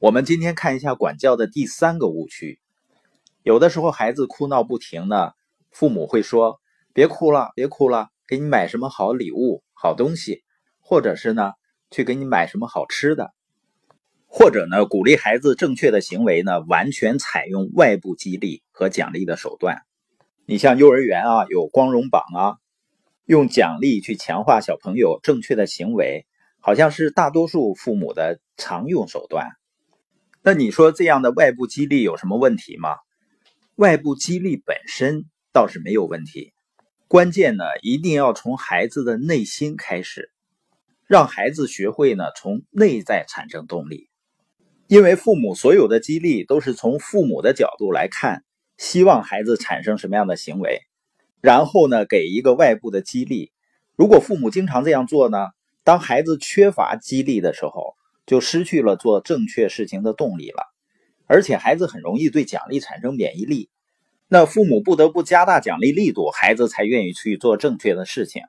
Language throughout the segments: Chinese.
我们今天看一下管教的第三个误区。有的时候孩子哭闹不停呢，父母会说：“别哭了，别哭了，给你买什么好礼物、好东西，或者是呢，去给你买什么好吃的，或者呢，鼓励孩子正确的行为呢，完全采用外部激励和奖励的手段。你像幼儿园啊，有光荣榜啊，用奖励去强化小朋友正确的行为，好像是大多数父母的常用手段。”那你说这样的外部激励有什么问题吗？外部激励本身倒是没有问题，关键呢一定要从孩子的内心开始，让孩子学会呢从内在产生动力。因为父母所有的激励都是从父母的角度来看，希望孩子产生什么样的行为，然后呢给一个外部的激励。如果父母经常这样做呢，当孩子缺乏激励的时候。就失去了做正确事情的动力了，而且孩子很容易对奖励产生免疫力。那父母不得不加大奖励力度，孩子才愿意去做正确的事情。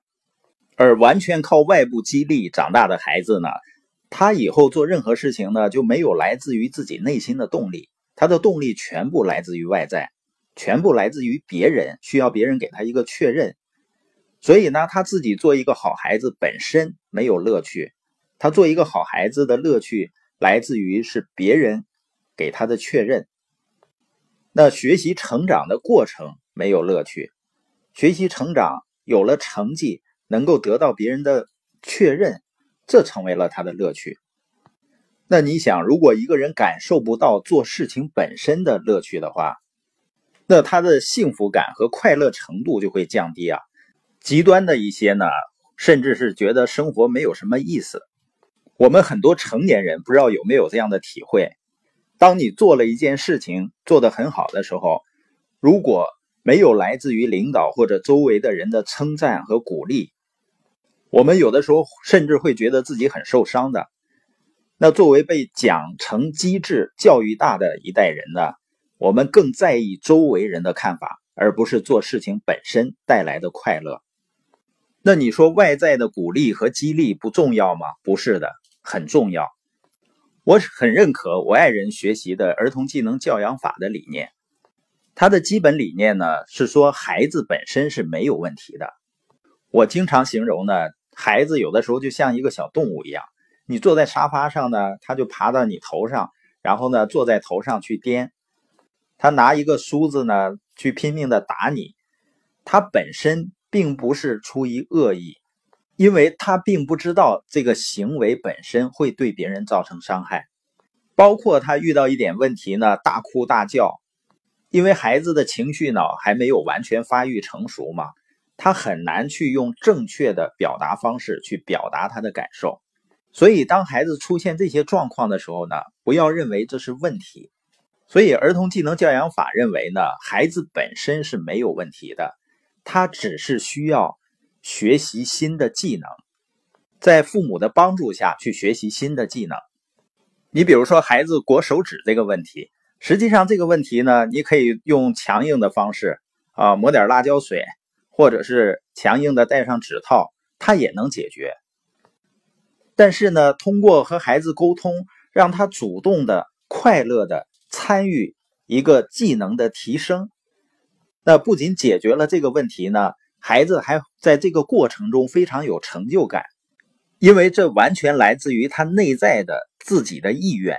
而完全靠外部激励长大的孩子呢，他以后做任何事情呢，就没有来自于自己内心的动力，他的动力全部来自于外在，全部来自于别人，需要别人给他一个确认。所以呢，他自己做一个好孩子本身没有乐趣。他做一个好孩子的乐趣来自于是别人给他的确认。那学习成长的过程没有乐趣，学习成长有了成绩，能够得到别人的确认，这成为了他的乐趣。那你想，如果一个人感受不到做事情本身的乐趣的话，那他的幸福感和快乐程度就会降低啊。极端的一些呢，甚至是觉得生活没有什么意思。我们很多成年人不知道有没有这样的体会：当你做了一件事情做得很好的时候，如果没有来自于领导或者周围的人的称赞和鼓励，我们有的时候甚至会觉得自己很受伤的。那作为被奖惩机制教育大的一代人呢，我们更在意周围人的看法，而不是做事情本身带来的快乐。那你说外在的鼓励和激励不重要吗？不是的。很重要，我很认可我爱人学习的儿童技能教养法的理念。他的基本理念呢是说，孩子本身是没有问题的。我经常形容呢，孩子有的时候就像一个小动物一样，你坐在沙发上呢，他就爬到你头上，然后呢坐在头上去颠。他拿一个梳子呢去拼命的打你，他本身并不是出于恶意。因为他并不知道这个行为本身会对别人造成伤害，包括他遇到一点问题呢，大哭大叫。因为孩子的情绪脑还没有完全发育成熟嘛，他很难去用正确的表达方式去表达他的感受。所以，当孩子出现这些状况的时候呢，不要认为这是问题。所以，儿童技能教养法认为呢，孩子本身是没有问题的，他只是需要。学习新的技能，在父母的帮助下去学习新的技能。你比如说，孩子裹手指这个问题，实际上这个问题呢，你可以用强硬的方式啊，抹点辣椒水，或者是强硬的戴上指套，它也能解决。但是呢，通过和孩子沟通，让他主动的、快乐的参与一个技能的提升，那不仅解决了这个问题呢。孩子还在这个过程中非常有成就感，因为这完全来自于他内在的自己的意愿。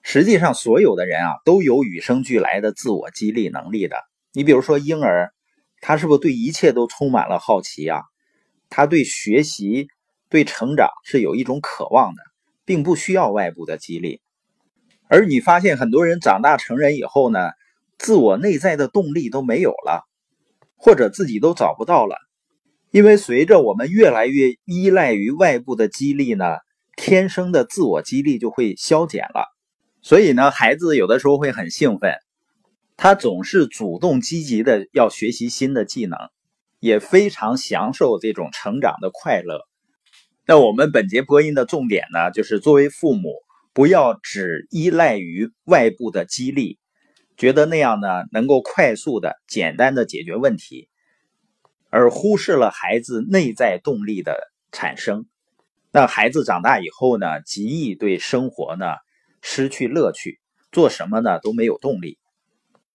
实际上，所有的人啊都有与生俱来的自我激励能力的。你比如说婴儿，他是不是对一切都充满了好奇啊？他对学习、对成长是有一种渴望的，并不需要外部的激励。而你发现很多人长大成人以后呢，自我内在的动力都没有了。或者自己都找不到了，因为随着我们越来越依赖于外部的激励呢，天生的自我激励就会消减了。所以呢，孩子有的时候会很兴奋，他总是主动积极的要学习新的技能，也非常享受这种成长的快乐。那我们本节播音的重点呢，就是作为父母，不要只依赖于外部的激励。觉得那样呢，能够快速的、简单的解决问题，而忽视了孩子内在动力的产生。那孩子长大以后呢，极易对生活呢失去乐趣，做什么呢都没有动力。